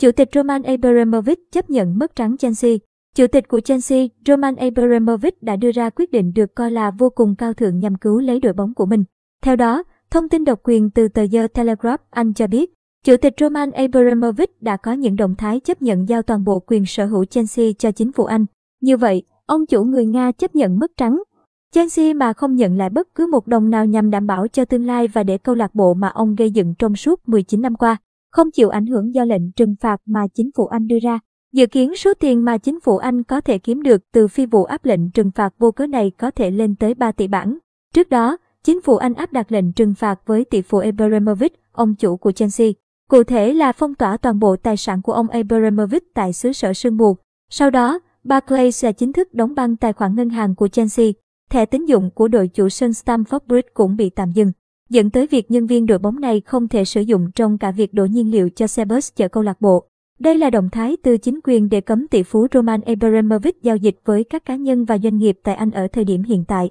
Chủ tịch Roman Abramovich chấp nhận mất trắng Chelsea. Chủ tịch của Chelsea, Roman Abramovich đã đưa ra quyết định được coi là vô cùng cao thượng nhằm cứu lấy đội bóng của mình. Theo đó, thông tin độc quyền từ tờ The Telegraph Anh cho biết, Chủ tịch Roman Abramovich đã có những động thái chấp nhận giao toàn bộ quyền sở hữu Chelsea cho chính phủ Anh. Như vậy, ông chủ người Nga chấp nhận mất trắng. Chelsea mà không nhận lại bất cứ một đồng nào nhằm đảm bảo cho tương lai và để câu lạc bộ mà ông gây dựng trong suốt 19 năm qua, không chịu ảnh hưởng do lệnh trừng phạt mà chính phủ Anh đưa ra. Dự kiến số tiền mà chính phủ Anh có thể kiếm được từ phi vụ áp lệnh trừng phạt vô cớ này có thể lên tới 3 tỷ bảng. Trước đó, chính phủ Anh áp đặt lệnh trừng phạt với tỷ phú Abramovich, ông chủ của Chelsea. Cụ thể là phong tỏa toàn bộ tài sản của ông Abramovich tại xứ sở sương mù. Sau đó, Barclays sẽ chính thức đóng băng tài khoản ngân hàng của Chelsea. Thẻ tín dụng của đội chủ sân Stamford Bridge cũng bị tạm dừng, dẫn tới việc nhân viên đội bóng này không thể sử dụng trong cả việc đổ nhiên liệu cho xe bus chở câu lạc bộ. Đây là động thái từ chính quyền để cấm tỷ phú Roman Abramovich giao dịch với các cá nhân và doanh nghiệp tại Anh ở thời điểm hiện tại.